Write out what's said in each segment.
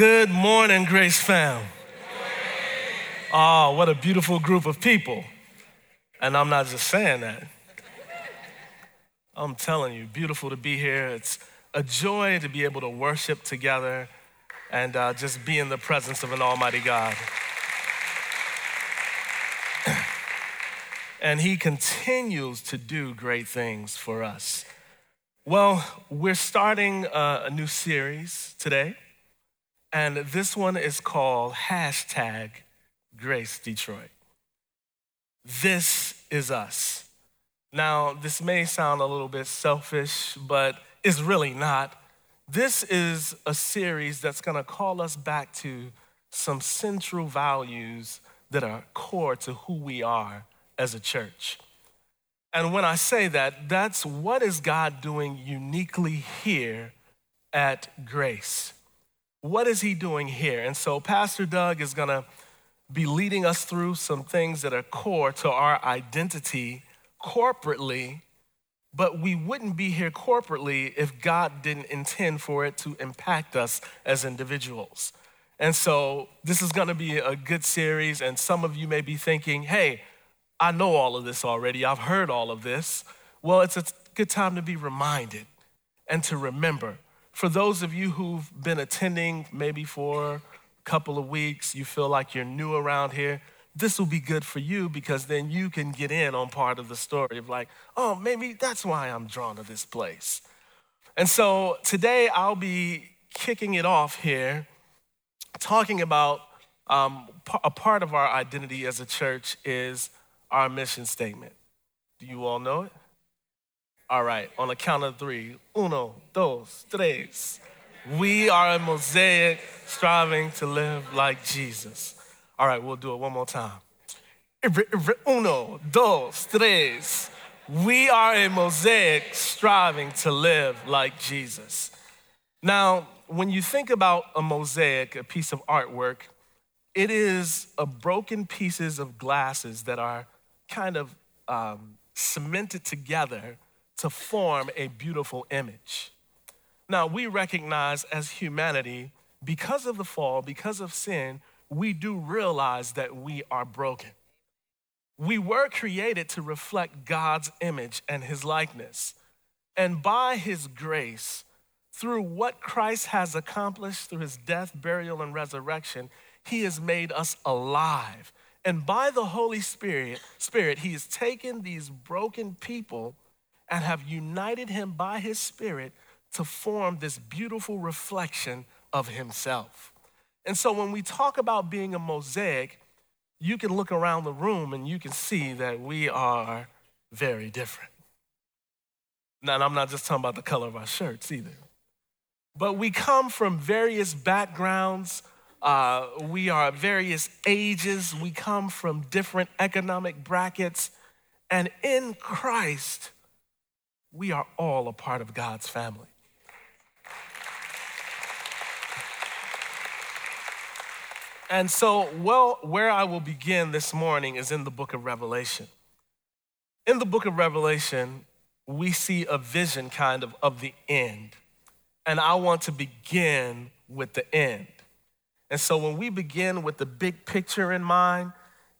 Good morning, Grace Fam. Oh, what a beautiful group of people. And I'm not just saying that. I'm telling you, beautiful to be here. It's a joy to be able to worship together and uh, just be in the presence of an Almighty God. And He continues to do great things for us. Well, we're starting a, a new series today, and this one is called hashtag Grace Detroit. This is us. Now, this may sound a little bit selfish, but it's really not. This is a series that's gonna call us back to some central values that are core to who we are as a church. And when I say that, that's what is God doing uniquely here at Grace? What is He doing here? And so, Pastor Doug is gonna be leading us through some things that are core to our identity corporately, but we wouldn't be here corporately if God didn't intend for it to impact us as individuals. And so this is gonna be a good series, and some of you may be thinking, hey, I know all of this already, I've heard all of this. Well, it's a good time to be reminded and to remember. For those of you who've been attending maybe for a couple of weeks, you feel like you're new around here, this will be good for you because then you can get in on part of the story of like, oh, maybe that's why I'm drawn to this place. And so today I'll be kicking it off here, talking about um, a part of our identity as a church is our mission statement. Do you all know it? All right, on the count of three. Uno, dos, tres. We are a mosaic striving to live like Jesus. All right, we'll do it one more time. Uno, dos, tres. We are a mosaic striving to live like Jesus. Now, when you think about a mosaic, a piece of artwork, it is a broken pieces of glasses that are kind of um, cemented together to form a beautiful image. Now, we recognize as humanity, because of the fall, because of sin, we do realize that we are broken. We were created to reflect God's image and his likeness. And by his grace, through what Christ has accomplished through his death, burial, and resurrection, he has made us alive. And by the Holy Spirit, Spirit, he has taken these broken people and have united him by his spirit to form this beautiful reflection of himself. And so when we talk about being a mosaic, you can look around the room and you can see that we are very different. Now, I'm not just talking about the color of our shirts either, but we come from various backgrounds. Uh, we are various ages. We come from different economic brackets. And in Christ, we are all a part of God's family. And so, well, where I will begin this morning is in the book of Revelation. In the book of Revelation, we see a vision kind of of the end. And I want to begin with the end. And so, when we begin with the big picture in mind,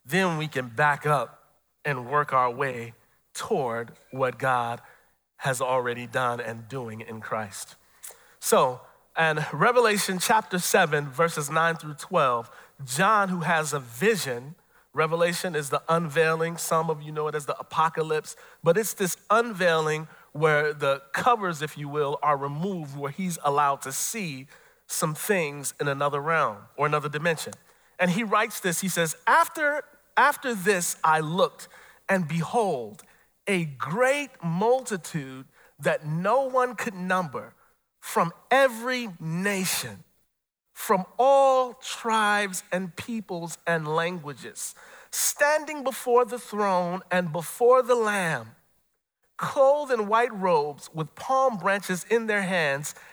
then we can back up and work our way toward what God has already done and doing in Christ. So, and Revelation chapter 7, verses 9 through 12, John, who has a vision, Revelation is the unveiling. Some of you know it as the apocalypse, but it's this unveiling where the covers, if you will, are removed, where he's allowed to see some things in another realm or another dimension. And he writes this he says, After, after this I looked, and behold, a great multitude that no one could number from every nation, from all tribes and peoples and languages, standing before the throne and before the Lamb, clothed in white robes with palm branches in their hands,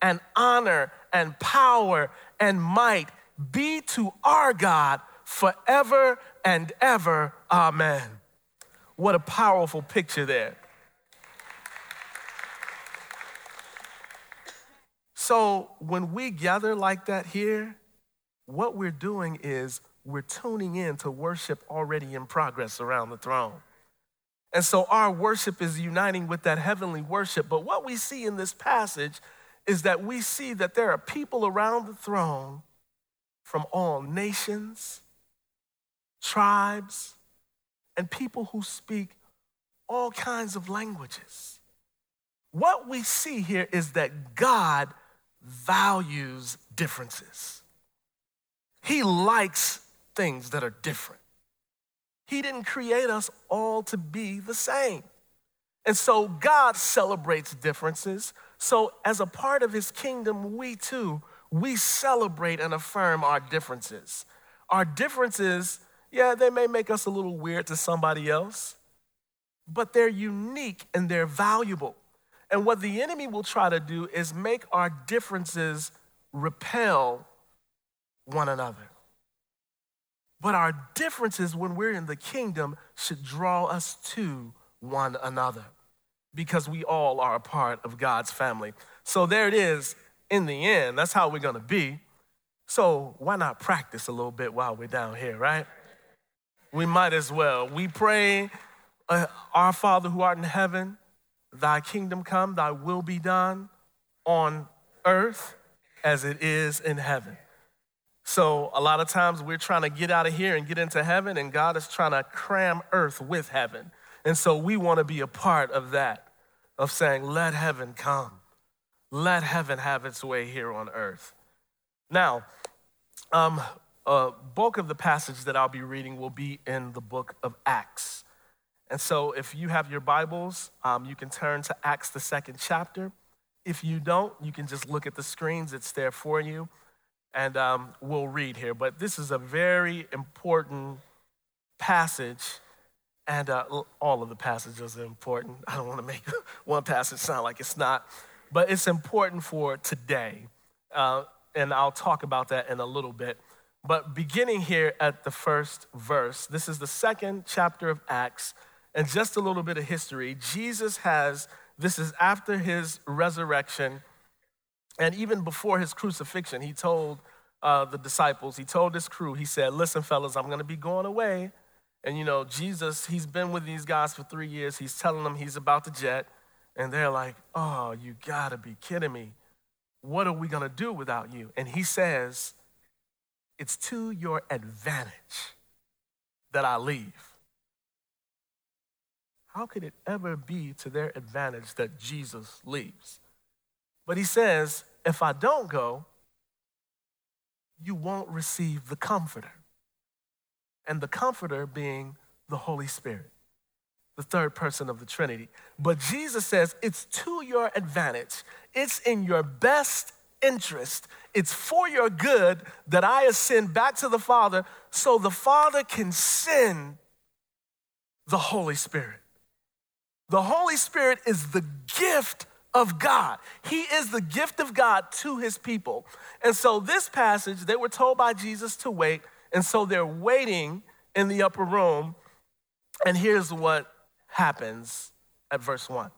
and honor and power and might be to our God forever and ever. Amen. What a powerful picture there. So, when we gather like that here, what we're doing is we're tuning in to worship already in progress around the throne. And so our worship is uniting with that heavenly worship. But what we see in this passage is that we see that there are people around the throne from all nations, tribes, and people who speak all kinds of languages. What we see here is that God values differences. He likes things that are different. He didn't create us all to be the same. And so God celebrates differences. So as a part of his kingdom, we too, we celebrate and affirm our differences. Our differences, yeah, they may make us a little weird to somebody else, but they're unique and they're valuable. And what the enemy will try to do is make our differences repel one another. But our differences when we're in the kingdom should draw us to one another because we all are a part of God's family. So there it is in the end. That's how we're going to be. So why not practice a little bit while we're down here, right? We might as well. We pray, uh, Our Father who art in heaven, thy kingdom come, thy will be done on earth as it is in heaven. So a lot of times we're trying to get out of here and get into heaven, and God is trying to cram earth with heaven. And so we want to be a part of that, of saying, let heaven come. Let heaven have its way here on earth. Now, um, a bulk of the passage that I'll be reading will be in the book of Acts. And so if you have your Bibles, um, you can turn to Acts, the second chapter. If you don't, you can just look at the screens, it's there for you and um, we'll read here. But this is a very important passage, and uh, all of the passages are important. I don't want to make one passage sound like it's not, but it's important for today. Uh, and I'll talk about that in a little bit. But beginning here at the first verse, this is the second chapter of Acts, and just a little bit of history. Jesus has, this is after his resurrection and even before his crucifixion, he told uh, the disciples, he told his crew, he said, Listen, fellas, I'm going to be going away. And you know, Jesus, he's been with these guys for three years. He's telling them he's about to jet. And they're like, Oh, you got to be kidding me. What are we to do without you? And he says, It's to your advantage that I leave. How could it ever be to their advantage that Jesus leaves? But he says, if I don't go, you won't receive the Comforter. And the Comforter being the Holy Spirit, the third person of the Trinity. But Jesus says it's to your advantage, it's in your best interest, it's for your good that I ascend back to the Father so the Father can send the Holy Spirit. The Holy Spirit is the gift of God. He is the gift of God to his people. And so, this passage, they were told by Jesus to wait. And so, they're waiting in the upper room. And here's what happens at verse 1.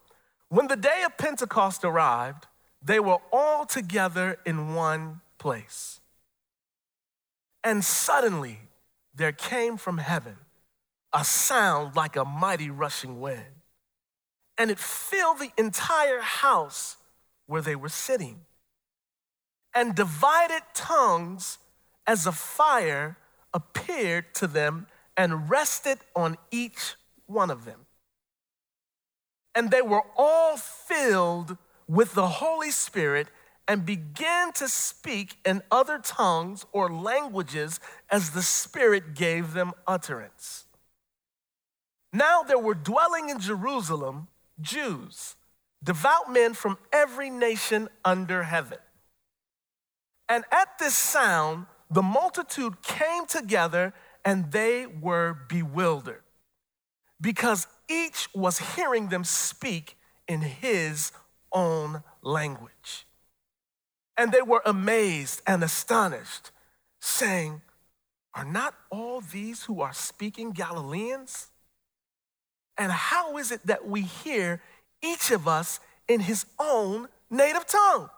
When the day of Pentecost arrived, they were all together in one place. And suddenly, there came from heaven a sound like a mighty rushing wind and it filled the entire house where they were sitting. And divided tongues as a fire appeared to them and rested on each one of them. And they were all filled with the Holy Spirit and began to speak in other tongues or languages as the Spirit gave them utterance. Now there were dwelling in Jerusalem Jews, devout men from every nation under heaven. And at this sound, the multitude came together and they were bewildered because each was hearing them speak in his own language. And they were amazed and astonished, saying, Are not all these who are speaking Galileans? And how is it that we hear each of us in his own native tongue?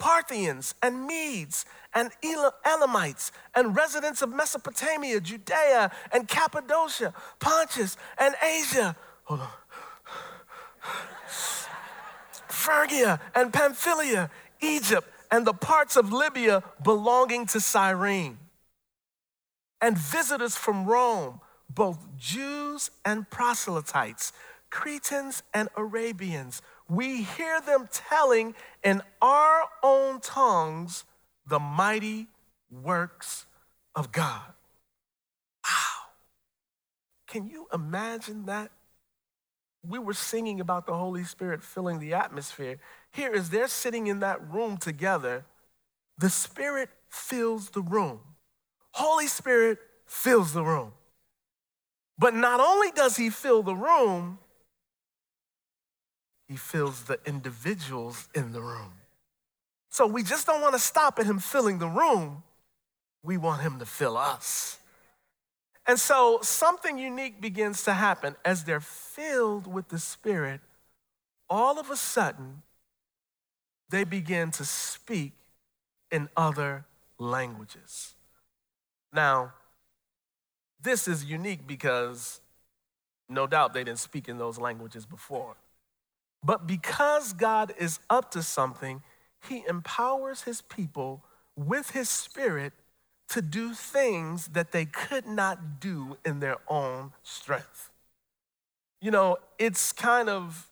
Parthians and Medes and Elamites and residents of Mesopotamia, Judea and Cappadocia, Pontus and Asia. Hold on. Phrygia and Pamphylia, Egypt and the parts of Libya belonging to Cyrene. And visitors from Rome, both Jews and proselytes, Cretans and Arabians we hear them telling in our own tongues the mighty works of God. Wow. Can you imagine that? We were singing about the Holy Spirit filling the atmosphere. Here is they're sitting in that room together, the Spirit fills the room. Holy Spirit fills the room. But not only does He fill the room, he fills the individuals in the room. So we just don't want to stop at him filling the room. We want him to fill us. And so something unique begins to happen as they're filled with the Spirit. All of a sudden, they begin to speak in other languages. Now, this is unique because no doubt they didn't speak in those languages before. But because God is up to something, he empowers his people with his spirit to do things that they could not do in their own strength. You know, it's kind of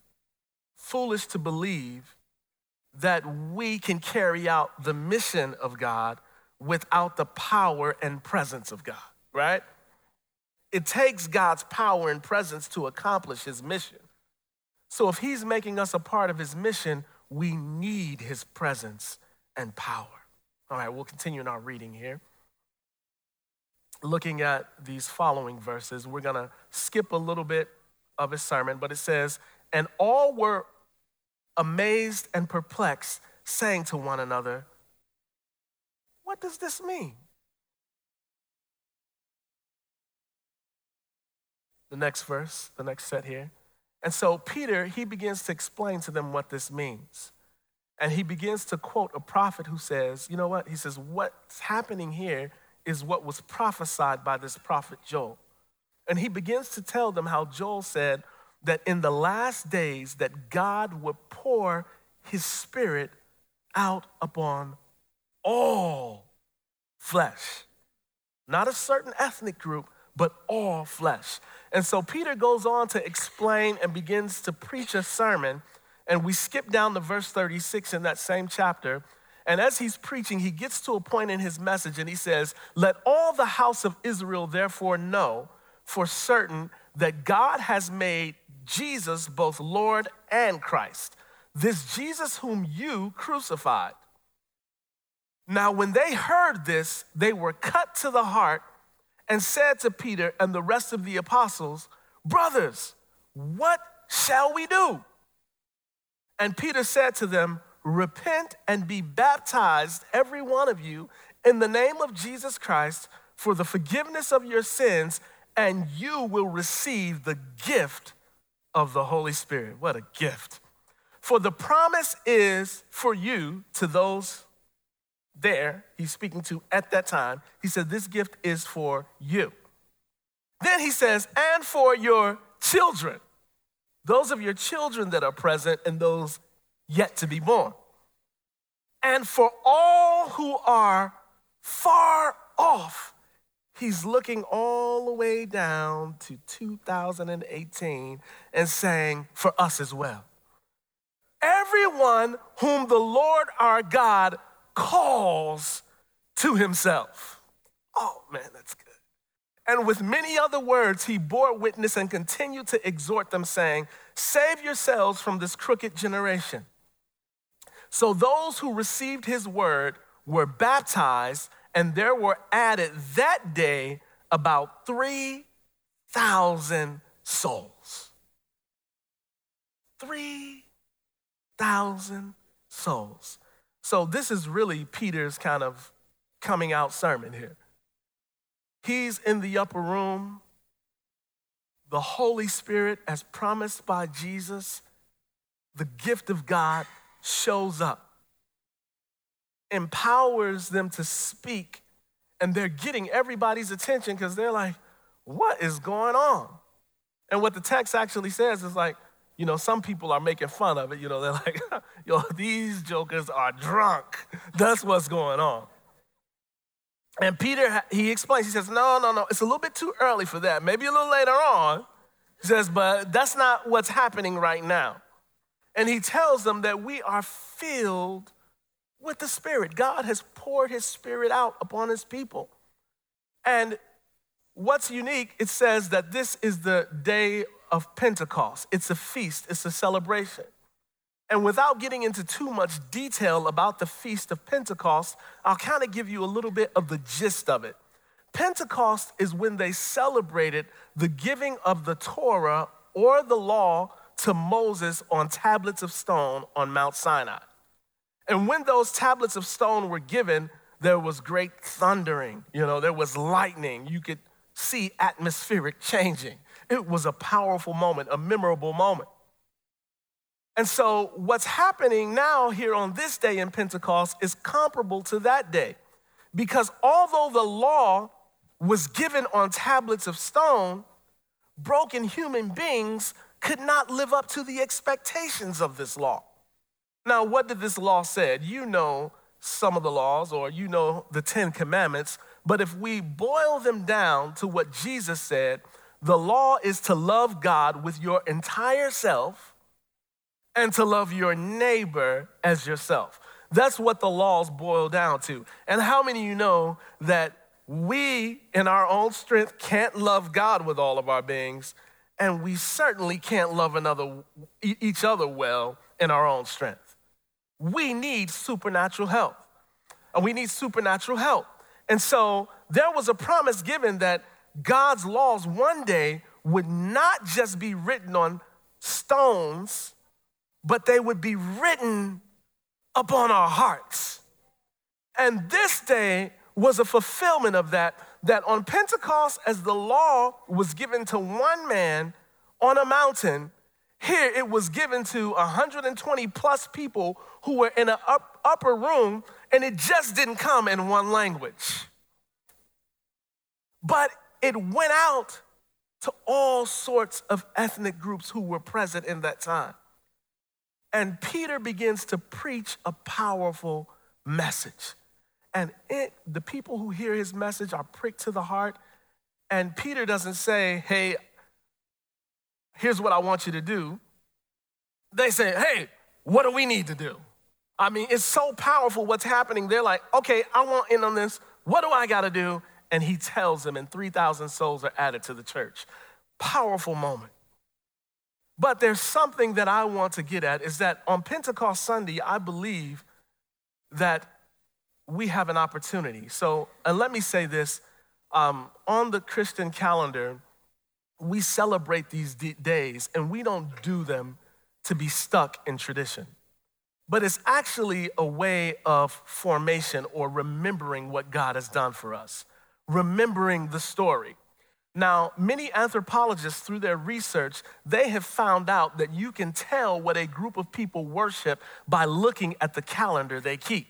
foolish to believe that we can carry out the mission of God without the power and presence of God, right? It takes God's power and presence to accomplish his mission. So if he's making us a part of his mission, we need his presence and power. All right, we'll continue in our reading here. Looking at these following verses, we're going to skip a little bit of his sermon, but it says, And all were amazed and perplexed, saying to one another, What does this mean? The next verse, the next set here. And so Peter, he begins to explain to them what this means. And he begins to quote a prophet who says, you know what? He says, what's happening here is what was prophesied by this prophet Joel. And he begins to tell them how Joel said that in the last days that God would pour his spirit out upon all flesh. Not a certain ethnic group, but all flesh. And so Peter goes on to explain and begins to preach a sermon. And we skip down to verse 36 in that same chapter. And as he's preaching, he gets to a point in his message and he says, Let all the house of Israel therefore know for certain that God has made Jesus both Lord and Christ, this Jesus whom you crucified. Now, when they heard this, they were cut to the heart and said to Peter and the rest of the apostles, Brothers, what shall we do? And Peter said to them, Repent and be baptized, every one of you, in the name of Jesus Christ for the forgiveness of your sins, and you will receive the gift of the Holy Spirit. What a gift. For the promise is for you to those there, he's speaking to at that time, he said, This gift is for you. Then he says, And for your children, those of your children that are present and those yet to be born. And for all who are far off, he's looking all the way down to 2018 and saying, For us as well. Everyone whom the Lord our God calls to himself. Oh man, that's good. And with many other words, he bore witness and continued to exhort them, saying, Save yourselves from this crooked generation. So those who received his word were baptized, and there were added that day about 3,000 souls. 3,000 souls. So this is really Peter's kind of coming out sermon here. He's in the upper room. The Holy Spirit, as promised by Jesus, the gift of God, shows up, empowers them to speak, and they're getting everybody's attention because they're like, what is going on? And what the text actually says is like, you know, some people are making fun of it. You know, they're like, yo, these jokers are drunk. That's what's going on. And Peter, he explains, he says, no, no, no, it's a little bit too early for that. Maybe a little later on. He says, but that's not what's happening right now. And he tells them that we are filled with the Spirit. God has poured his Spirit out upon his people. And what's unique, it says that this is the day of Pentecost. It's a feast, it's a celebration. And without getting into too much detail about the Feast of Pentecost, I'll kind of give you a little bit of the gist of it. Pentecost is when they celebrated the giving of the Torah or the law to Moses on tablets of stone on Mount Sinai. And when those tablets of stone were given, there was great thundering, you know, there was lightning. You could see atmospheric changing. It was a powerful moment, a memorable moment. And so, what's happening now here on this day in Pentecost is comparable to that day. Because although the law was given on tablets of stone, broken human beings could not live up to the expectations of this law. Now, what did this law say? You know some of the laws, or you know the Ten Commandments, but if we boil them down to what Jesus said, the law is to love God with your entire self and to love your neighbor as yourself. That's what the laws boil down to. And how many of you know that we, in our own strength, can't love God with all of our beings, and we certainly can't love another, each other well in our own strength? We need supernatural help. And we need supernatural help. And so there was a promise given that God's laws one day would not just be written on stones but they would be written upon our hearts. And this day was a fulfillment of that, that on Pentecost, as the law was given to one man on a mountain, here it was given to 120 plus people who were in an up, upper room, and it just didn't come in one language. But it went out to all sorts of ethnic groups who were present in that time. And Peter begins to preach a powerful message. And it, the people who hear his message are pricked to the heart. And Peter doesn't say, hey, here's what I want you to do. They say, hey, what do we need to do? I mean, it's so powerful what's happening. They're like, okay, I want in on this. What do I got to do? And he tells them, and 3,000 souls are added to the church. Powerful moment. But there's something that I want to get at is that on Pentecost Sunday, I believe that we have an opportunity. So, and let me say this um, on the Christian calendar, we celebrate these d- days and we don't do them to be stuck in tradition. But it's actually a way of formation or remembering what God has done for us, remembering the story. Now, many anthropologists, through their research, they have found out that you can tell what a group of people worship by looking at the calendar they keep.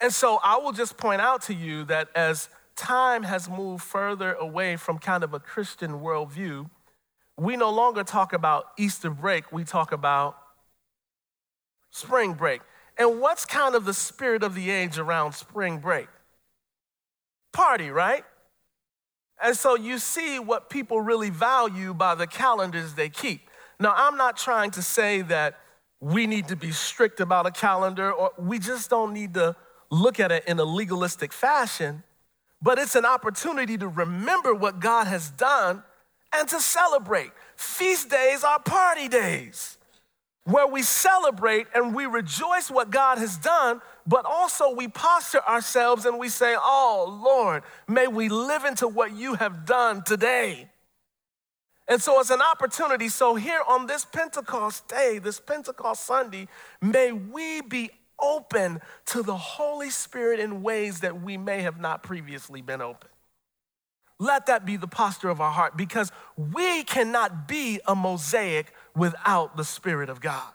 And so I will just point out to you that as time has moved further away from kind of a Christian worldview, we no longer talk about Easter break, we talk about spring break. And what's kind of the spirit of the age around spring break? Party, right? And so you see what people really value by the calendars they keep. Now, I'm not trying to say that we need to be strict about a calendar or we just don't need to look at it in a legalistic fashion. but it's an opportunity to remember what God has done and to celebrate. Feast days are party days where we celebrate and we rejoice what God has done, but also we posture ourselves and we say, Oh Lord, may we live into what you have done today. And so it's an opportunity. So here on this Pentecost day, this Pentecost Sunday, may we be open to the Holy Spirit in ways that we may have not previously been open. Let that be the posture of our heart because we cannot be a mosaic without the Spirit of God.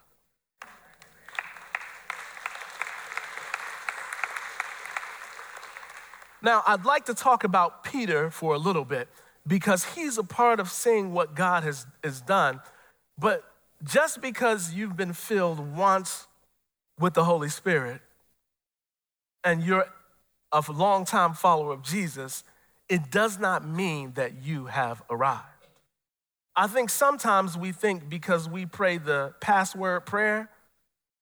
Now, I'd like to talk about Peter for a little bit because he's a part of seeing what God has, has done. But just because you've been filled once with the Holy Spirit and you're a long-time follower of Jesus, it does not mean that you have arrived. I think sometimes we think because we pray the password prayer,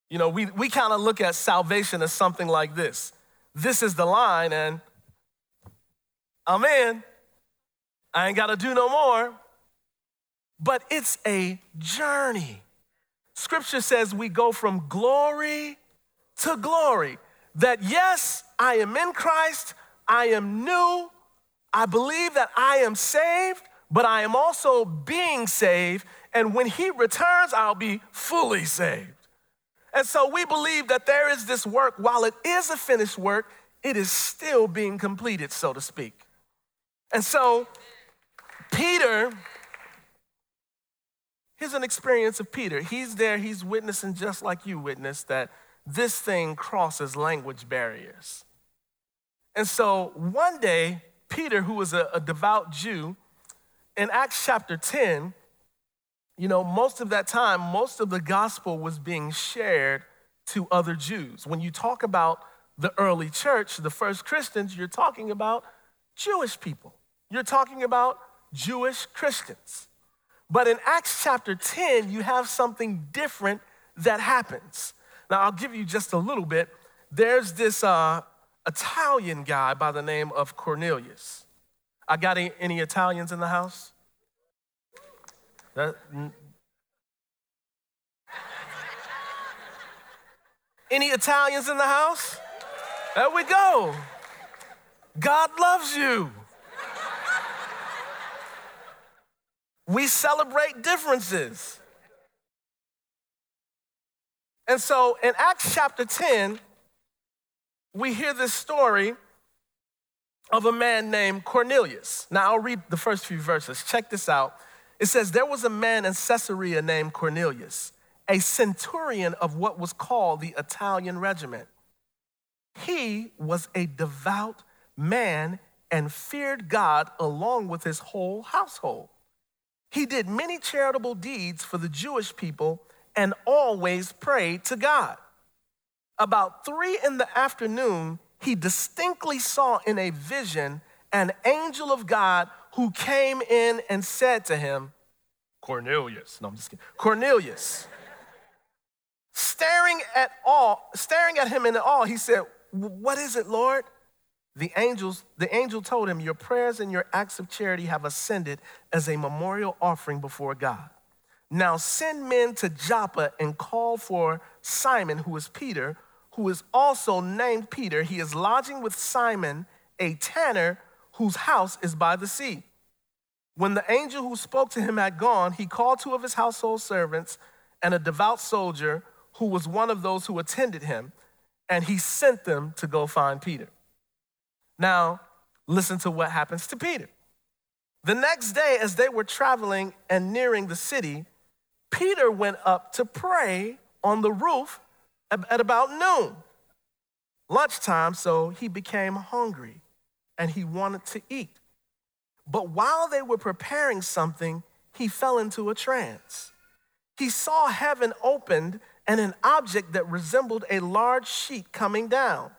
you know, we, we kind of look at salvation as something like this. This is the line, and I'm in. I ain't got to do no more. But it's a journey. Scripture says we go from glory to glory. That yes, I am in Christ, I am new, I believe that I am saved, but I am also being saved. And when he returns, I'll be fully saved. And so we believe that there is this work, while it is a finished work, it is still being completed, so to speak. And so, Peter, here's an experience of Peter. He's there, he's witnessing just like you witnessed that this thing crosses language barriers. And so, one day, Peter, who was a, a devout Jew, in Acts chapter 10, you know, most of that time, most of the gospel was being shared to other Jews. When you talk about the early church, the first Christians, you're talking about Jewish people. You're talking about Jewish Christians. But in Acts chapter 10, you have something different that happens. Now, I'll give you just a little bit. There's this uh, Italian guy by the name of Cornelius. I got any, any Italians in the house? That, any Italians in the house? There we go. God loves you. We celebrate differences. And so in Acts chapter 10, we hear this story of a man named Cornelius. Now, I'll read the first few verses. Check this out. It says, There was a man in Caesarea named Cornelius, a centurion of what was called the Italian regiment. He was a devout man and feared God along with his whole household. He did many charitable deeds for the Jewish people and always prayed to God. About three in the afternoon, he distinctly saw in a vision an angel of God who came in and said to him, Cornelius. No, I'm just kidding. Cornelius. staring at all, staring at him in awe, he said, What is it, Lord? The angels, the angel told him, Your prayers and your acts of charity have ascended as a memorial offering before God. Now send men to Joppa and call for Simon, who is Peter who is also named Peter. He is lodging with Simon, a tanner whose house is by the sea. When the angel who spoke to him had gone, he called two of his household servants and a devout soldier who was one of those who attended him, and he sent them to go find Peter. Now, listen to what happens to Peter. The next day, as they were traveling and nearing the city, Peter went up to pray on the roof at about noon, lunchtime, so he became hungry and he wanted to eat. But while they were preparing something, he fell into a trance. He saw heaven opened and an object that resembled a large sheet coming down,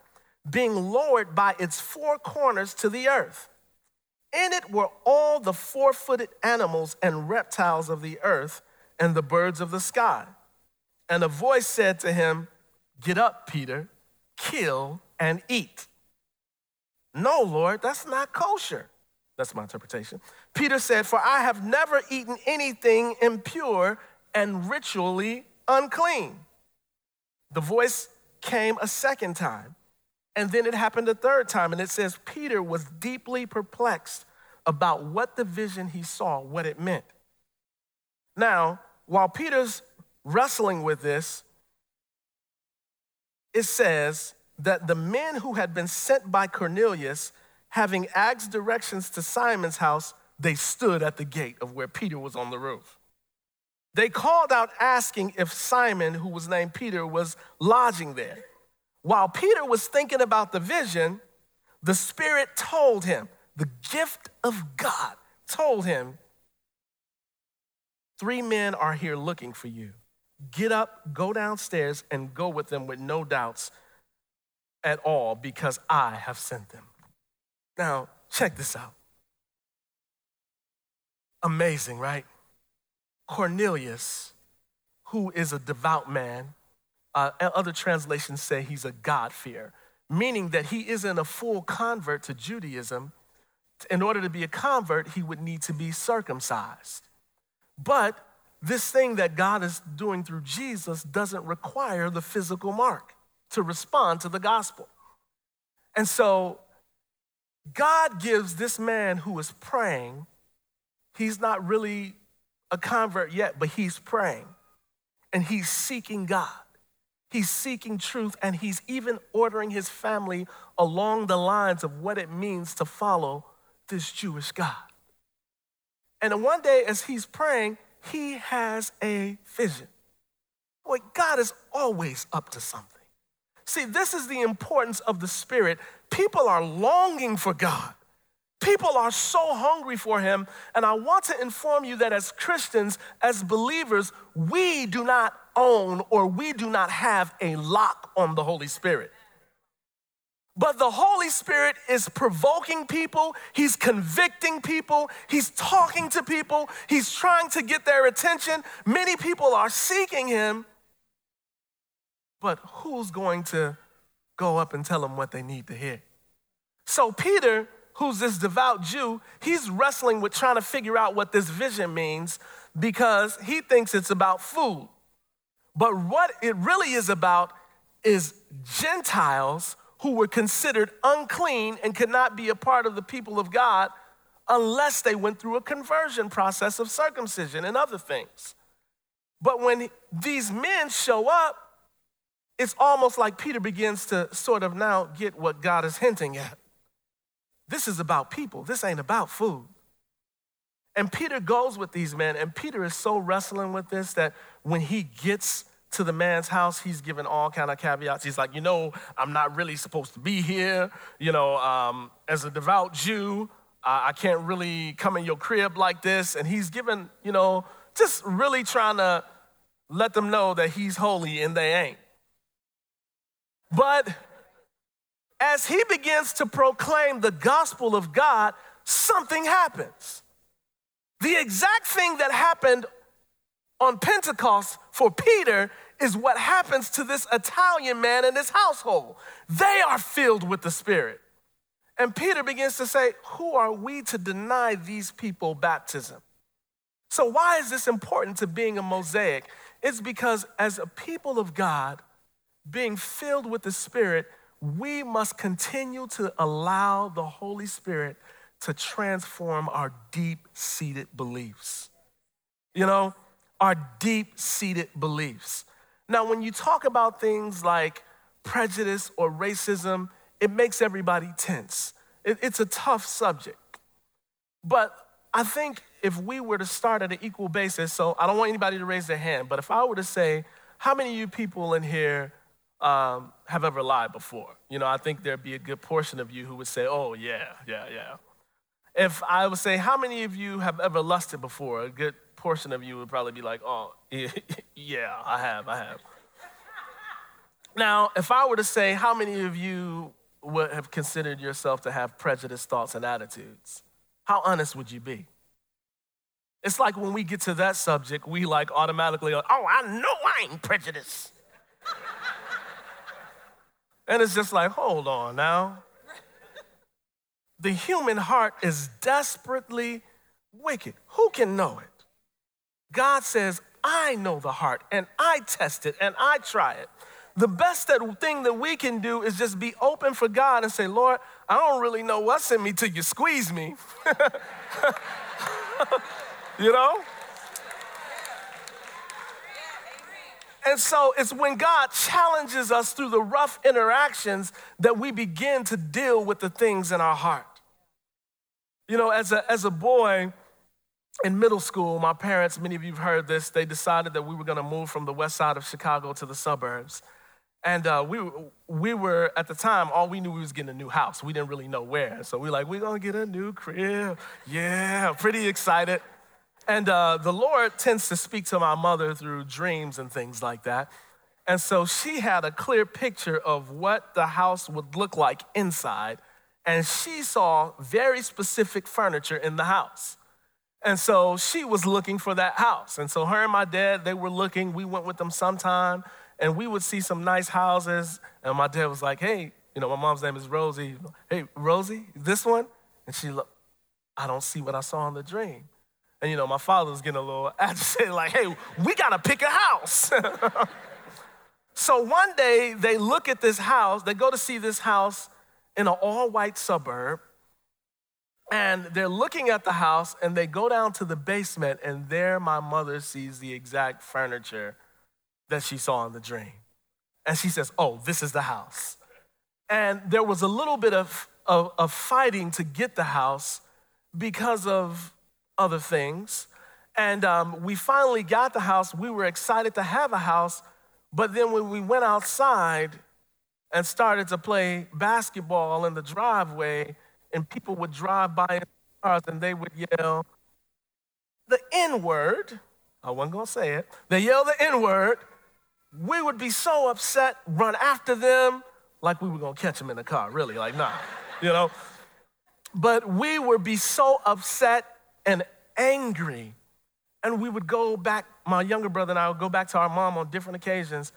being lowered by its four corners to the earth. In it were all the four footed animals and reptiles of the earth and the birds of the sky. And a voice said to him, Get up, Peter, kill and eat. No, Lord, that's not kosher. That's my interpretation. Peter said, For I have never eaten anything impure and ritually unclean. The voice came a second time, and then it happened a third time. And it says, Peter was deeply perplexed about what the vision he saw, what it meant. Now, while Peter's wrestling with this, it says that the men who had been sent by Cornelius, having asked directions to Simon's house, they stood at the gate of where Peter was on the roof. They called out asking if Simon, who was named Peter, was lodging there. While Peter was thinking about the vision, the Spirit told him, the gift of God told him, Three men are here looking for you. Get up, go downstairs, and go with them with no doubts at all because I have sent them. Now, check this out. Amazing, right? Cornelius, who is a devout man, uh, other translations say he's a God-fearer, meaning that he isn't a full convert to Judaism. In order to be a convert, he would need to be circumcised. But this thing that God is doing through Jesus doesn't require the physical mark to respond to the gospel. And so God gives this man who is praying, he's not really a convert yet, but he's praying and he's seeking God. He's seeking truth and he's even ordering his family along the lines of what it means to follow this Jewish God. And one day, as he's praying, he has a vision. Boy, God is always up to something. See, this is the importance of the Spirit. People are longing for God. People are so hungry for Him. And I want to inform you that as Christians, as believers, we do not own or we do not have a lock on the Holy Spirit. But the Holy Spirit is provoking people, He's convicting people, He's talking to people, He's trying to get their attention. Many people are seeking Him, but who's going to go up and tell them what they need to hear? So, Peter, who's this devout Jew, he's wrestling with trying to figure out what this vision means because he thinks it's about food. But what it really is about is Gentiles who were considered unclean and could not be a part of the people of God unless they went through a conversion process of circumcision and other things. But when these men show up, it's almost like Peter begins to sort of now get what God is hinting at. This is about people, this ain't about food. And Peter goes with these men, and Peter is so wrestling with this that when he gets to the man's house, he's given all kind of caveats. He's like, you know, I'm not really supposed to be here. You know, um, as a devout Jew, uh, I can't really come in your crib like this. And he's given, you know, just really trying to let them know that he's holy and they ain't. But as he begins to proclaim the gospel of God, something happens. The exact thing that happened on Pentecost for Peter is what happens to this Italian man and his household. They are filled with the Spirit. And Peter begins to say, Who are we to deny these people baptism? So, why is this important to being a mosaic? It's because as a people of God, being filled with the Spirit, we must continue to allow the Holy Spirit to transform our deep seated beliefs. You know, our deep seated beliefs. Now, when you talk about things like prejudice or racism, it makes everybody tense. It, it's a tough subject. But I think if we were to start at an equal basis, so I don't want anybody to raise their hand, but if I were to say, how many of you people in here um, have ever lied before? You know, I think there'd be a good portion of you who would say, oh, yeah, yeah, yeah. If I would say, how many of you have ever lusted before? A good portion of you would probably be like, oh, yeah, I have, I have. Now, if I were to say, how many of you would have considered yourself to have prejudiced thoughts and attitudes? How honest would you be? It's like when we get to that subject, we like automatically, oh, I know I ain't prejudiced. and it's just like, hold on now. the human heart is desperately wicked. Who can know it? God says, I know the heart and I test it and I try it. The best that, thing that we can do is just be open for God and say, Lord, I don't really know what's in me till you squeeze me. you know? And so it's when God challenges us through the rough interactions that we begin to deal with the things in our heart. You know, as a, as a boy in middle school, my parents, many of you have heard this, they decided that we were gonna move from the west side of Chicago to the suburbs. And uh, we, we were, at the time, all we knew we was getting a new house. We didn't really know where. So we were like, we're gonna get a new crib. Yeah, pretty excited. And uh, the Lord tends to speak to my mother through dreams and things like that. And so she had a clear picture of what the house would look like inside. And she saw very specific furniture in the house. And so she was looking for that house. And so her and my dad, they were looking. We went with them sometime and we would see some nice houses. And my dad was like, hey, you know, my mom's name is Rosie. Hey, Rosie, this one? And she looked, I don't see what I saw in the dream. And you know, my father was getting a little agitated, like, hey, we gotta pick a house. so one day they look at this house, they go to see this house in an all-white suburb, and they're looking at the house and they go down to the basement, and there my mother sees the exact furniture that she saw in the dream. And she says, Oh, this is the house. And there was a little bit of, of, of fighting to get the house because of other things. And um, we finally got the house. We were excited to have a house. But then when we went outside and started to play basketball in the driveway, and people would drive by in cars and they would yell the N word. I wasn't going to say it. They yell the N word. We would be so upset, run after them like we were going to catch them in the car, really, like, nah, you know? But we would be so upset and angry. And we would go back, my younger brother and I would go back to our mom on different occasions.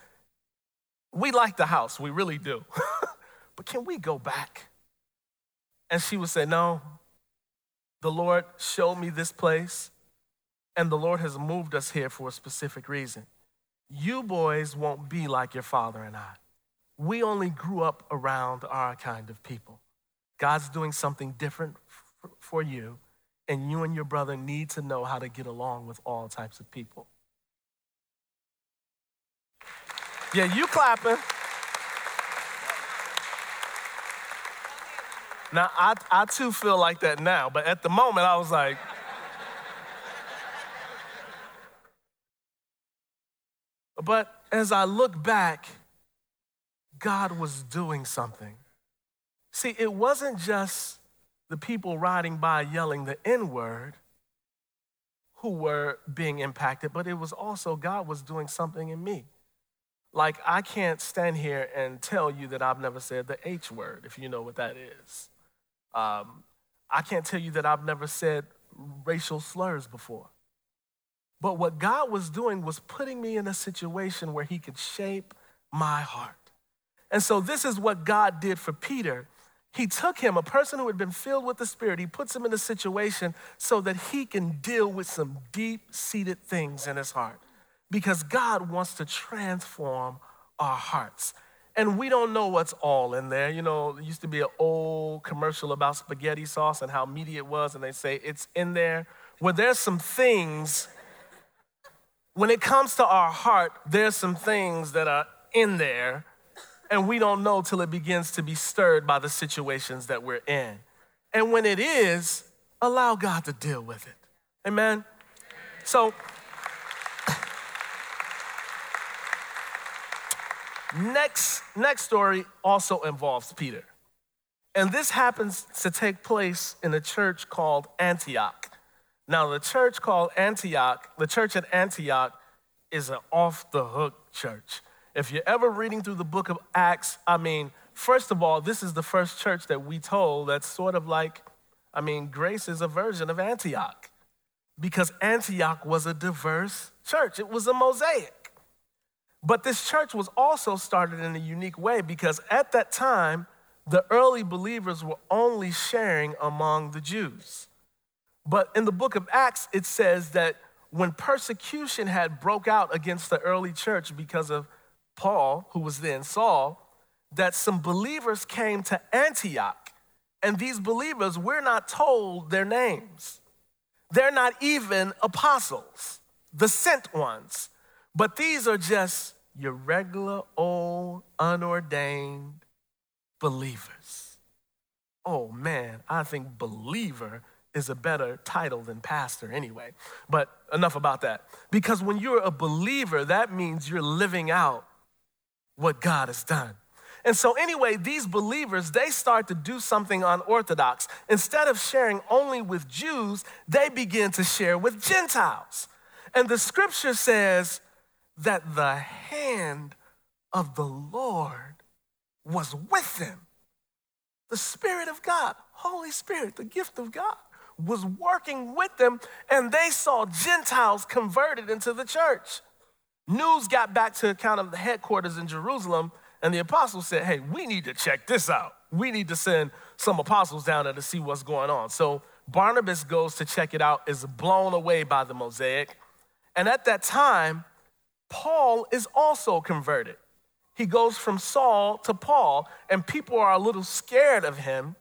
We like the house, we really do. but can we go back? And she would say, No, the Lord showed me this place, and the Lord has moved us here for a specific reason. You boys won't be like your father and I. We only grew up around our kind of people. God's doing something different for you, and you and your brother need to know how to get along with all types of people. Yeah, you clapping. Now, I, I too feel like that now, but at the moment I was like, but as I look back, God was doing something. See, it wasn't just the people riding by yelling the N word who were being impacted, but it was also God was doing something in me. Like, I can't stand here and tell you that I've never said the H word, if you know what that is. Um, I can't tell you that I've never said racial slurs before. But what God was doing was putting me in a situation where He could shape my heart. And so, this is what God did for Peter he took him, a person who had been filled with the Spirit, he puts him in a situation so that he can deal with some deep seated things in his heart. Because God wants to transform our hearts. And we don't know what's all in there. You know, used to be an old commercial about spaghetti sauce and how meaty it was, and they say it's in there. Well, there's some things, when it comes to our heart, there's some things that are in there and we don't know till it begins to be stirred by the situations that we're in. And when it is, allow God to deal with it. Amen? So, next, next story also involves Peter. And this happens to take place in a church called Antioch. Now, the church called Antioch, the church at Antioch, is an off the hook church. If you're ever reading through the book of Acts, I mean, first of all, this is the first church that we told that's sort of like, I mean, Grace is a version of Antioch because Antioch was a diverse church, it was a mosaic. But this church was also started in a unique way because at that time, the early believers were only sharing among the Jews. But in the book of Acts, it says that when persecution had broke out against the early church because of Paul, who was then Saul, that some believers came to Antioch. And these believers, we're not told their names. They're not even apostles, the sent ones. But these are just your regular old unordained believers. Oh man, I think believer is a better title than pastor anyway. But enough about that. Because when you're a believer, that means you're living out what God has done. And so, anyway, these believers, they start to do something unorthodox. Instead of sharing only with Jews, they begin to share with Gentiles. And the scripture says that the hand of the Lord was with them. The Spirit of God, Holy Spirit, the gift of God, was working with them, and they saw Gentiles converted into the church. News got back to kind of the headquarters in Jerusalem, and the apostles said, Hey, we need to check this out. We need to send some apostles down there to see what's going on. So Barnabas goes to check it out, is blown away by the mosaic. And at that time, Paul is also converted. He goes from Saul to Paul, and people are a little scared of him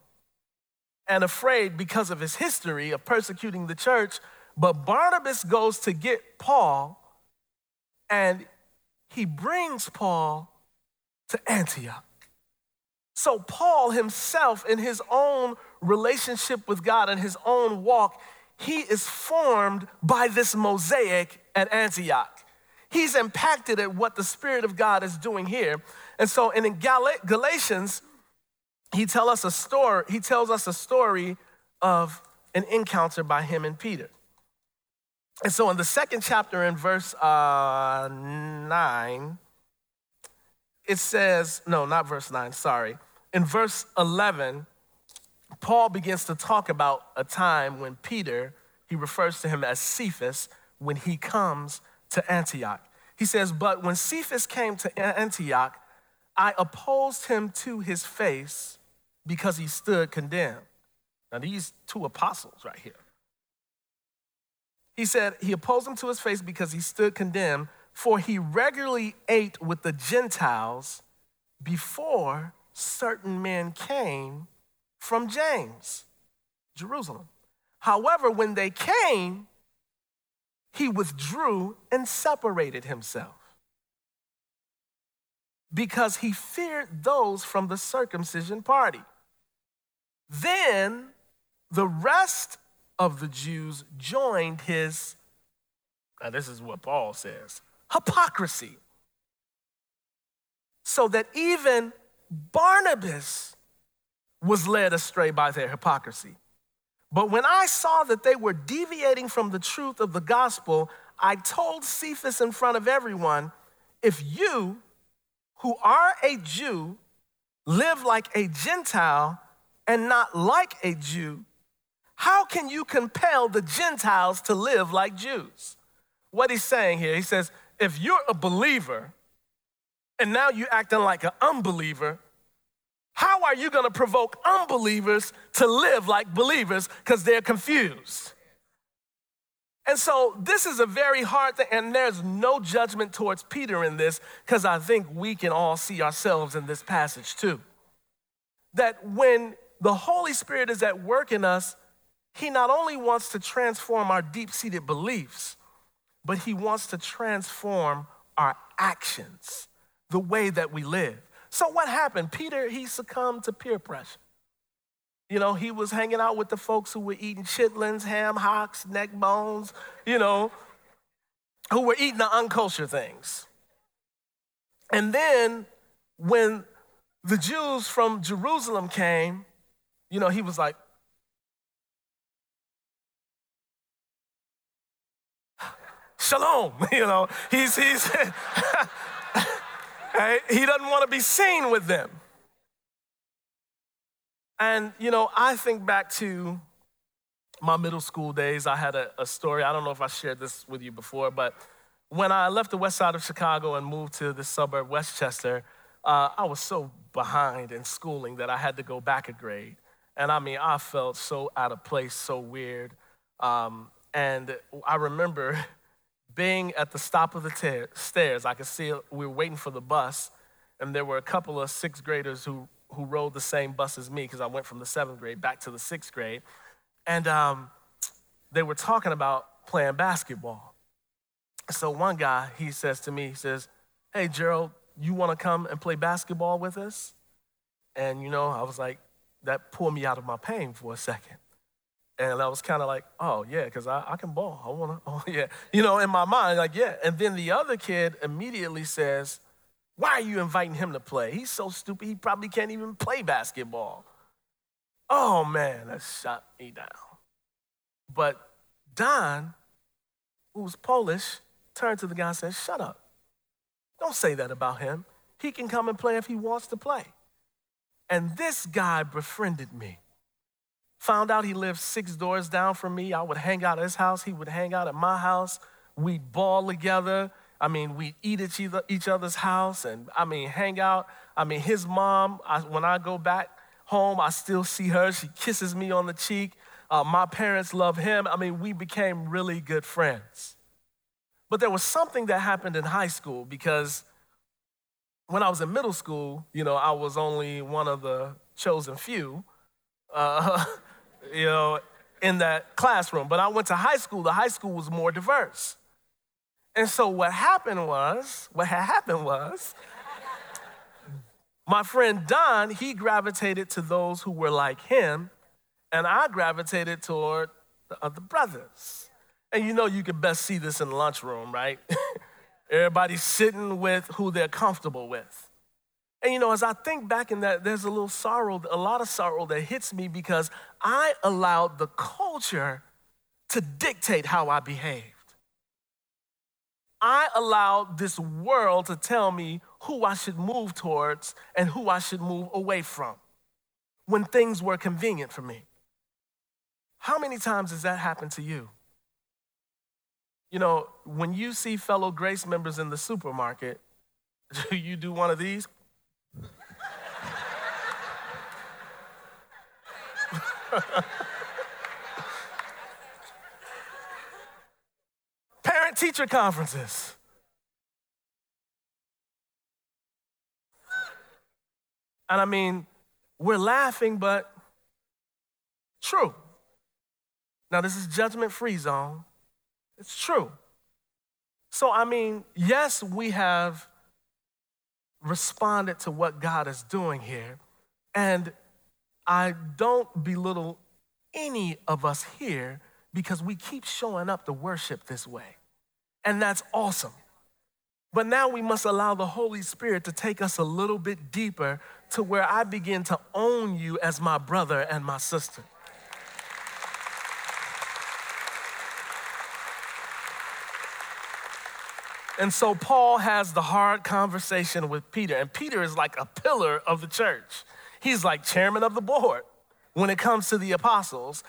and afraid because of his history of persecuting the church. But Barnabas goes to get Paul, and he brings Paul to Antioch. So, Paul himself, in his own relationship with God and his own walk, he is formed by this mosaic at Antioch. He's impacted at what the Spirit of God is doing here. And so, in Galatians, he tell us a story, he tells us a story of an encounter by him and Peter. And so in the second chapter in verse uh, 9, it says, no, not verse 9, sorry. In verse 11, Paul begins to talk about a time when Peter, he refers to him as Cephas, when he comes to Antioch. He says, But when Cephas came to Antioch, I opposed him to his face because he stood condemned. Now, these two apostles right here. He said he opposed him to his face because he stood condemned, for he regularly ate with the Gentiles before certain men came from James, Jerusalem. However, when they came, he withdrew and separated himself because he feared those from the circumcision party. Then the rest of the Jews joined his, now this is what Paul says, hypocrisy. So that even Barnabas was led astray by their hypocrisy. But when I saw that they were deviating from the truth of the gospel, I told Cephas in front of everyone if you, who are a Jew, live like a Gentile, and not like a Jew, how can you compel the Gentiles to live like Jews? What he's saying here, he says, if you're a believer and now you're acting like an unbeliever, how are you going to provoke unbelievers to live like believers because they're confused? And so this is a very hard thing, and there's no judgment towards Peter in this because I think we can all see ourselves in this passage too. That when the Holy Spirit is at work in us, He not only wants to transform our deep seated beliefs, but He wants to transform our actions, the way that we live. So, what happened? Peter, he succumbed to peer pressure. You know, he was hanging out with the folks who were eating chitlins, ham hocks, neck bones, you know, who were eating the unkosher things. And then when the Jews from Jerusalem came, you know, he was like, Shalom, you know, he's, he's, he doesn't want to be seen with them. And, you know, I think back to my middle school days. I had a, a, story. I don't know if I shared this with you before, but when I left the west side of Chicago and moved to the suburb, Westchester, uh, I was so behind in schooling that I had to go back a grade. And I mean, I felt so out of place, so weird. Um, and I remember being at the stop of the ta- stairs. I could see we were waiting for the bus, and there were a couple of sixth graders who, who rode the same bus as me because I went from the seventh grade back to the sixth grade. And um, they were talking about playing basketball. So one guy, he says to me, he says, Hey, Gerald, you want to come and play basketball with us? And, you know, I was like, that pulled me out of my pain for a second. And I was kind of like, oh, yeah, because I, I can ball. I want to, oh, yeah. You know, in my mind, like, yeah. And then the other kid immediately says, why are you inviting him to play? He's so stupid, he probably can't even play basketball. Oh, man, that shot me down. But Don, who's Polish, turned to the guy and said, shut up. Don't say that about him. He can come and play if he wants to play. And this guy befriended me. Found out he lived six doors down from me. I would hang out at his house, he would hang out at my house. We'd ball together. I mean, we'd eat at each other's house and I mean, hang out. I mean, his mom, I, when I go back home, I still see her. She kisses me on the cheek. Uh, my parents love him. I mean, we became really good friends. But there was something that happened in high school because when I was in middle school, you know, I was only one of the chosen few. Uh, you know, in that classroom. But I went to high school. The high school was more diverse. And so what happened was, what had happened was, my friend Don, he gravitated to those who were like him, and I gravitated toward the other brothers. And you know you can best see this in the lunchroom, right? Everybody's sitting with who they're comfortable with. And you know, as I think back in that, there's a little sorrow, a lot of sorrow that hits me because I allowed the culture to dictate how I behaved. I allowed this world to tell me who I should move towards and who I should move away from when things were convenient for me. How many times has that happened to you? You know, when you see fellow grace members in the supermarket, do you do one of these? Parent teacher conferences. And I mean, we're laughing, but true. Now, this is judgment free zone. It's true. So, I mean, yes, we have responded to what God is doing here. And I don't belittle any of us here because we keep showing up to worship this way. And that's awesome. But now we must allow the Holy Spirit to take us a little bit deeper to where I begin to own you as my brother and my sister. And so Paul has the hard conversation with Peter, and Peter is like a pillar of the church. He's like chairman of the board when it comes to the apostles.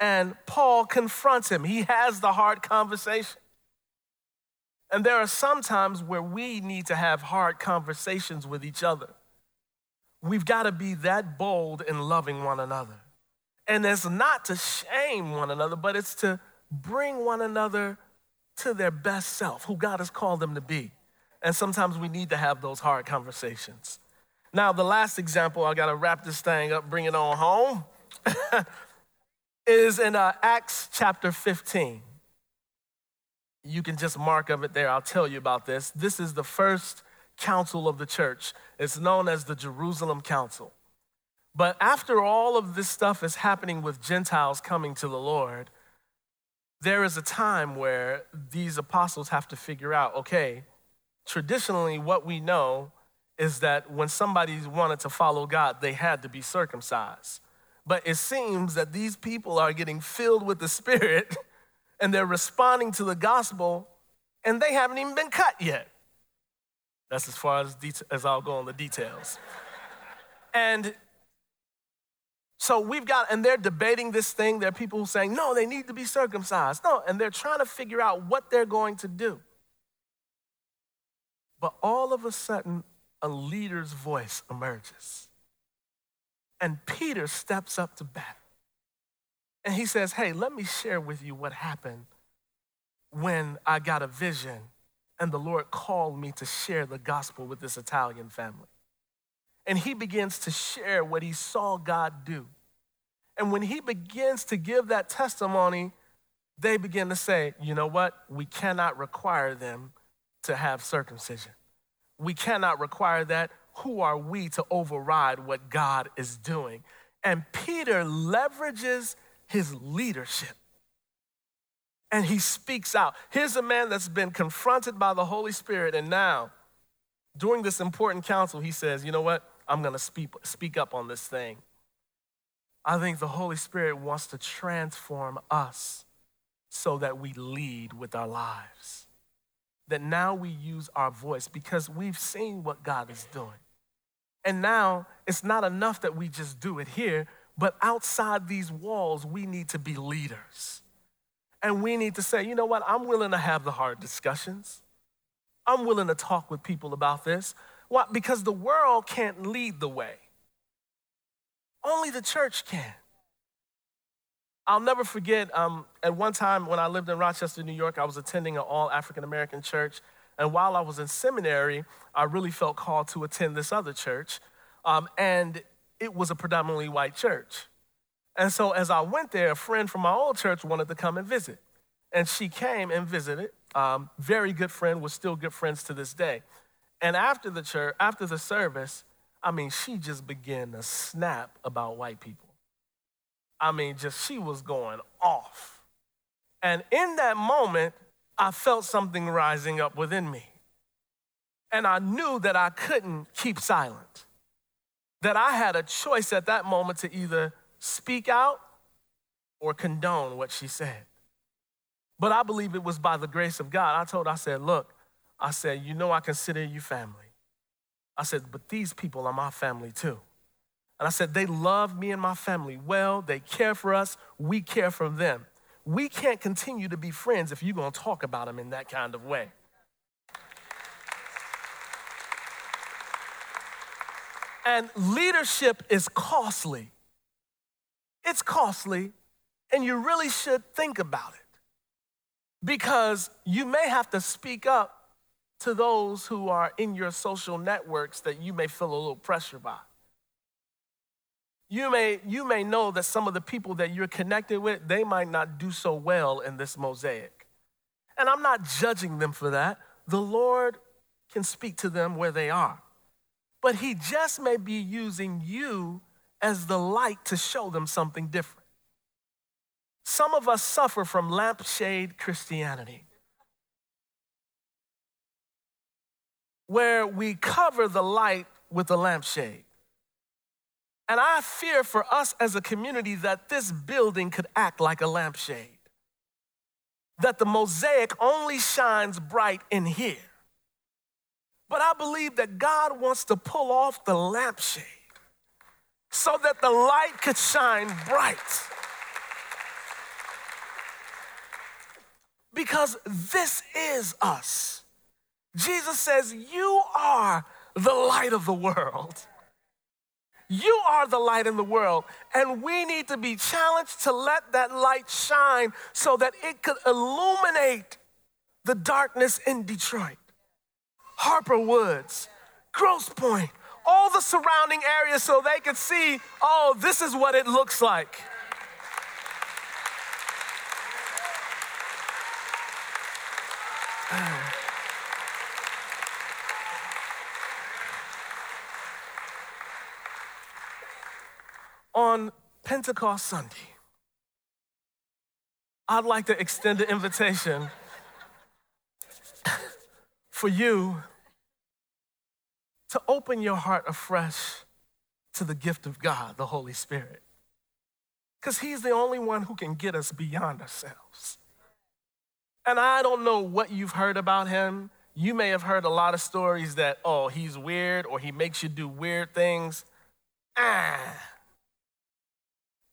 And Paul confronts him. He has the hard conversation. And there are some times where we need to have hard conversations with each other. We've got to be that bold in loving one another. And it's not to shame one another, but it's to bring one another to their best self, who God has called them to be. And sometimes we need to have those hard conversations. Now, the last example, I got to wrap this thing up, bring it on home, is in uh, Acts chapter 15. You can just mark of it there. I'll tell you about this. This is the first council of the church. It's known as the Jerusalem Council. But after all of this stuff is happening with Gentiles coming to the Lord, there is a time where these apostles have to figure out okay, traditionally, what we know is that when somebody wanted to follow God, they had to be circumcised. But it seems that these people are getting filled with the Spirit and they're responding to the gospel and they haven't even been cut yet. That's as far as, as I'll go on the details. and so we've got, and they're debating this thing. There are people saying, no, they need to be circumcised. No, and they're trying to figure out what they're going to do. But all of a sudden, a leader's voice emerges. And Peter steps up to bat. And he says, Hey, let me share with you what happened when I got a vision and the Lord called me to share the gospel with this Italian family. And he begins to share what he saw God do. And when he begins to give that testimony, they begin to say, you know what? We cannot require them to have circumcision. We cannot require that. Who are we to override what God is doing? And Peter leverages his leadership and he speaks out. Here's a man that's been confronted by the Holy Spirit, and now, during this important council, he says, You know what? I'm gonna speak, speak up on this thing. I think the Holy Spirit wants to transform us so that we lead with our lives. That now we use our voice because we've seen what God is doing. And now it's not enough that we just do it here, but outside these walls, we need to be leaders. And we need to say, you know what, I'm willing to have the hard discussions. I'm willing to talk with people about this. Why? Because the world can't lead the way, only the church can. I'll never forget, um, at one time when I lived in Rochester, New York, I was attending an all African American church. And while I was in seminary, I really felt called to attend this other church. Um, and it was a predominantly white church. And so as I went there, a friend from my old church wanted to come and visit. And she came and visited. Um, very good friend, we're still good friends to this day. And after the church, after the service, I mean, she just began to snap about white people. I mean, just she was going off. And in that moment, I felt something rising up within me. And I knew that I couldn't keep silent, that I had a choice at that moment to either speak out or condone what she said. But I believe it was by the grace of God. I told I said, look, I said, you know, I consider you family. I said, but these people are my family too. And I said, they love me and my family well. They care for us. We care for them. We can't continue to be friends if you're going to talk about them in that kind of way. And leadership is costly. It's costly, and you really should think about it because you may have to speak up to those who are in your social networks that you may feel a little pressure by. You may, you may know that some of the people that you're connected with, they might not do so well in this mosaic. And I'm not judging them for that. The Lord can speak to them where they are. But He just may be using you as the light to show them something different. Some of us suffer from lampshade Christianity, where we cover the light with a lampshade. And I fear for us as a community that this building could act like a lampshade, that the mosaic only shines bright in here. But I believe that God wants to pull off the lampshade so that the light could shine bright. Because this is us. Jesus says, You are the light of the world. You are the light in the world, and we need to be challenged to let that light shine so that it could illuminate the darkness in Detroit, Harper Woods, Grosse Pointe, all the surrounding areas so they could see, oh, this is what it looks like. On Pentecost Sunday, I'd like to extend an invitation for you to open your heart afresh to the gift of God, the Holy Spirit. Because He's the only one who can get us beyond ourselves. And I don't know what you've heard about Him. You may have heard a lot of stories that, oh, He's weird or He makes you do weird things. Ah.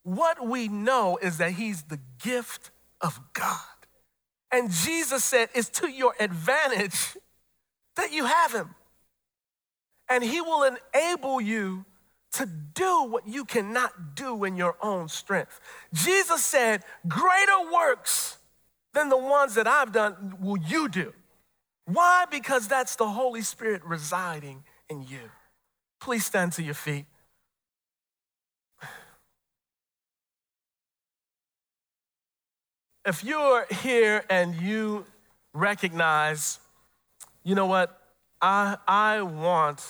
What we know is that He's the gift of God. And Jesus said it's to your advantage that you have Him. and He will enable you to do what you cannot do in your own strength. Jesus said, Greater works than the ones that I've done will you do. Why? Because that's the Holy Spirit residing in you. Please stand to your feet. If you're here and you recognize, you know what, I, I want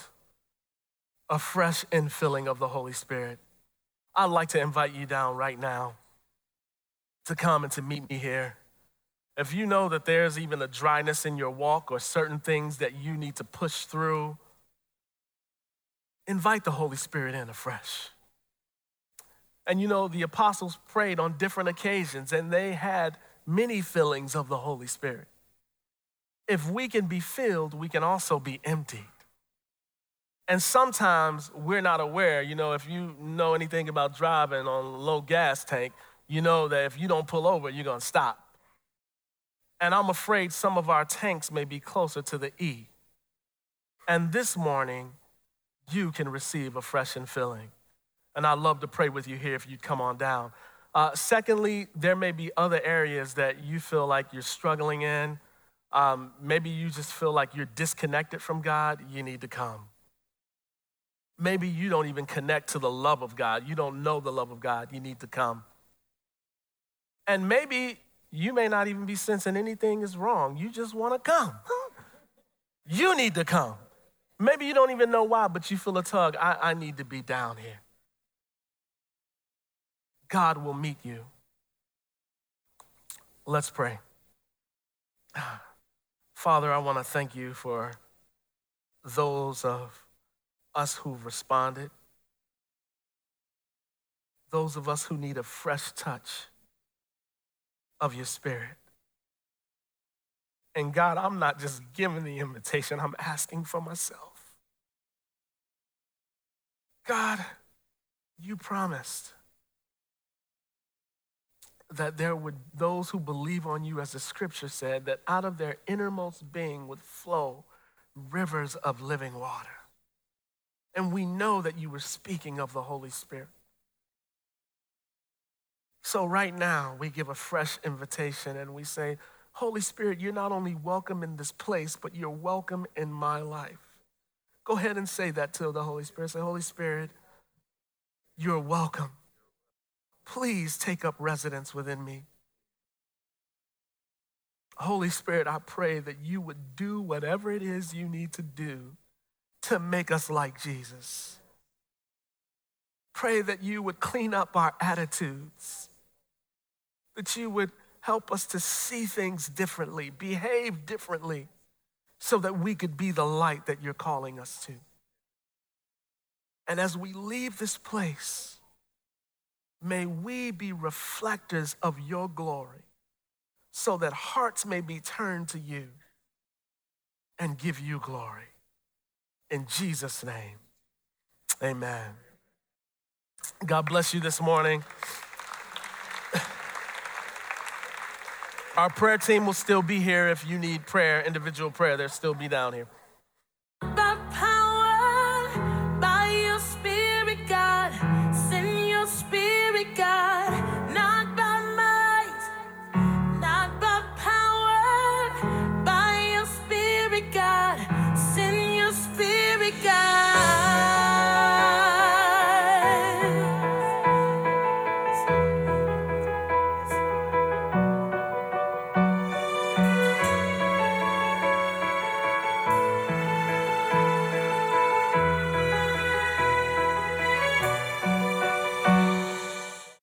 a fresh infilling of the Holy Spirit, I'd like to invite you down right now to come and to meet me here. If you know that there's even a dryness in your walk or certain things that you need to push through, invite the Holy Spirit in afresh. And you know, the apostles prayed on different occasions and they had many fillings of the Holy Spirit. If we can be filled, we can also be emptied. And sometimes we're not aware. You know, if you know anything about driving on low gas tank, you know that if you don't pull over, you're gonna stop. And I'm afraid some of our tanks may be closer to the E. And this morning, you can receive a fresh infilling. And I'd love to pray with you here if you'd come on down. Uh, secondly, there may be other areas that you feel like you're struggling in. Um, maybe you just feel like you're disconnected from God. You need to come. Maybe you don't even connect to the love of God. You don't know the love of God. You need to come. And maybe you may not even be sensing anything is wrong. You just want to come. you need to come. Maybe you don't even know why, but you feel a tug. I, I need to be down here. God will meet you. Let's pray. Father, I want to thank you for those of us who've responded, those of us who need a fresh touch of your spirit. And God, I'm not just giving the invitation, I'm asking for myself. God, you promised that there would those who believe on you, as the scripture said, that out of their innermost being would flow rivers of living water. And we know that you were speaking of the Holy Spirit. So, right now, we give a fresh invitation and we say, Holy Spirit, you're not only welcome in this place, but you're welcome in my life. Go ahead and say that to the Holy Spirit. Say, Holy Spirit, you're welcome please take up residence within me. Holy Spirit, I pray that you would do whatever it is you need to do to make us like Jesus. Pray that you would clean up our attitudes, that you would help us to see things differently, behave differently, so that we could be the light that you're calling us to. And as we leave this place, May we be reflectors of your glory so that hearts may be turned to you and give you glory. In Jesus' name, amen. God bless you this morning. Our prayer team will still be here if you need prayer, individual prayer, they'll still be down here.